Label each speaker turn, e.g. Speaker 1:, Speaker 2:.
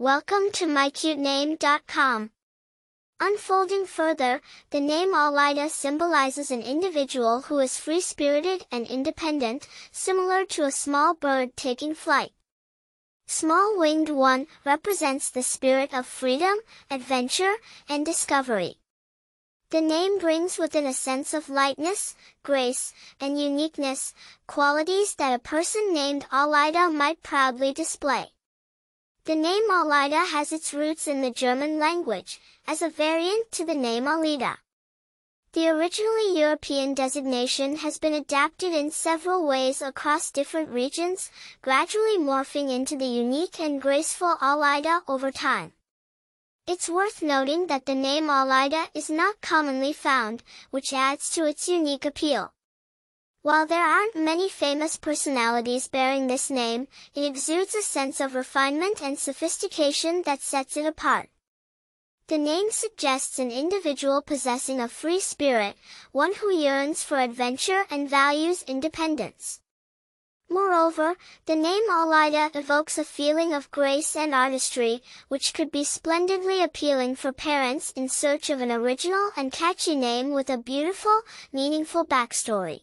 Speaker 1: Welcome to mycutename.com. Unfolding further, the name Allida symbolizes an individual who is free-spirited and independent, similar to a small bird taking flight. Small winged one represents the spirit of freedom, adventure, and discovery. The name brings within a sense of lightness, grace, and uniqueness, qualities that a person named Allida might proudly display. The name Allida has its roots in the German language, as a variant to the name Alida. The originally European designation has been adapted in several ways across different regions, gradually morphing into the unique and graceful Allida over time. It's worth noting that the name Allida is not commonly found, which adds to its unique appeal. While there aren't many famous personalities bearing this name, it exudes a sense of refinement and sophistication that sets it apart. The name suggests an individual possessing a free spirit, one who yearns for adventure and values independence. Moreover, the name Allida evokes a feeling of grace and artistry, which could be splendidly appealing for parents in search of an original and catchy name with a beautiful, meaningful backstory.